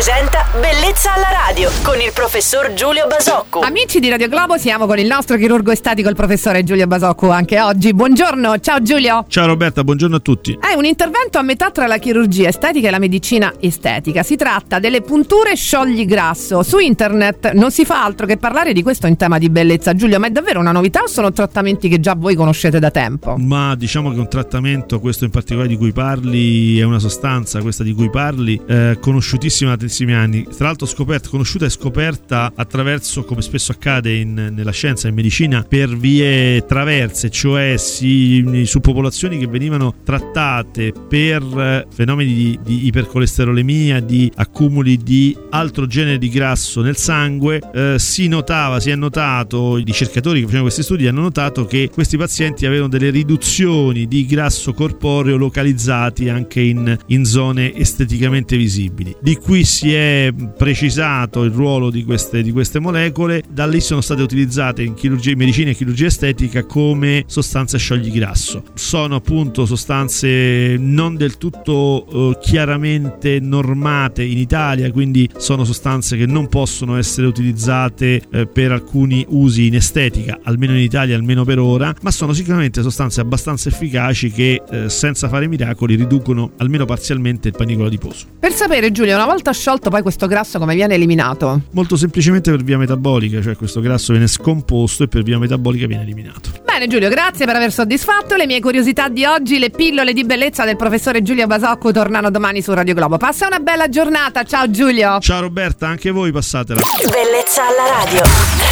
presenta Bellezza alla radio con il professor Giulio Basocco. Amici di Radio Globo, siamo con il nostro chirurgo estetico, il professore Giulio Basocco, anche oggi. Buongiorno, ciao Giulio. Ciao Roberta, buongiorno a tutti. È un intervento a metà tra la chirurgia estetica e la medicina estetica. Si tratta delle punture sciogli grasso. Su internet non si fa altro che parlare di questo in tema di bellezza. Giulio, ma è davvero una novità o sono trattamenti che già voi conoscete da tempo? Ma diciamo che un trattamento, questo in particolare di cui parli, è una sostanza, questa di cui parli, eh, conosciutissima da tantissimi anni. Tra l'altro scoperta, conosciuta e scoperta attraverso, come spesso accade in, nella scienza e in medicina, per vie traverse, cioè si, su popolazioni che venivano trattate per eh, fenomeni di, di ipercolesterolemia, di accumuli di altro genere di grasso nel sangue, eh, si notava, si è notato, i ricercatori che facevano questi studi hanno notato che questi pazienti avevano delle riduzioni di grasso corporeo localizzati anche in, in zone esteticamente visibili. Di qui si è precisato il ruolo di queste, di queste molecole, da lì sono state utilizzate in, chirurgia, in medicina e chirurgia estetica come sostanze sciogli grasso. Sono appunto sostanze non del tutto eh, chiaramente normate in Italia, quindi sono sostanze che non possono essere utilizzate eh, per alcuni usi in estetica, almeno in Italia, almeno per ora, ma sono sicuramente sostanze abbastanza efficaci che eh, senza fare miracoli riducono almeno parzialmente il panicolo adiposo. Per sapere Giulia, una volta sciolto poi questo grasso come viene eliminato? Molto semplicemente per via metabolica, cioè questo grasso viene scomposto e per via metabolica viene eliminato. Bene Giulio, grazie per aver soddisfatto le mie curiosità di oggi, le pillole di bellezza del professore Giulio Basocco tornano domani su Radio Globo. Passa una bella giornata, ciao Giulio! Ciao Roberta, anche voi passatela. Bellezza alla radio.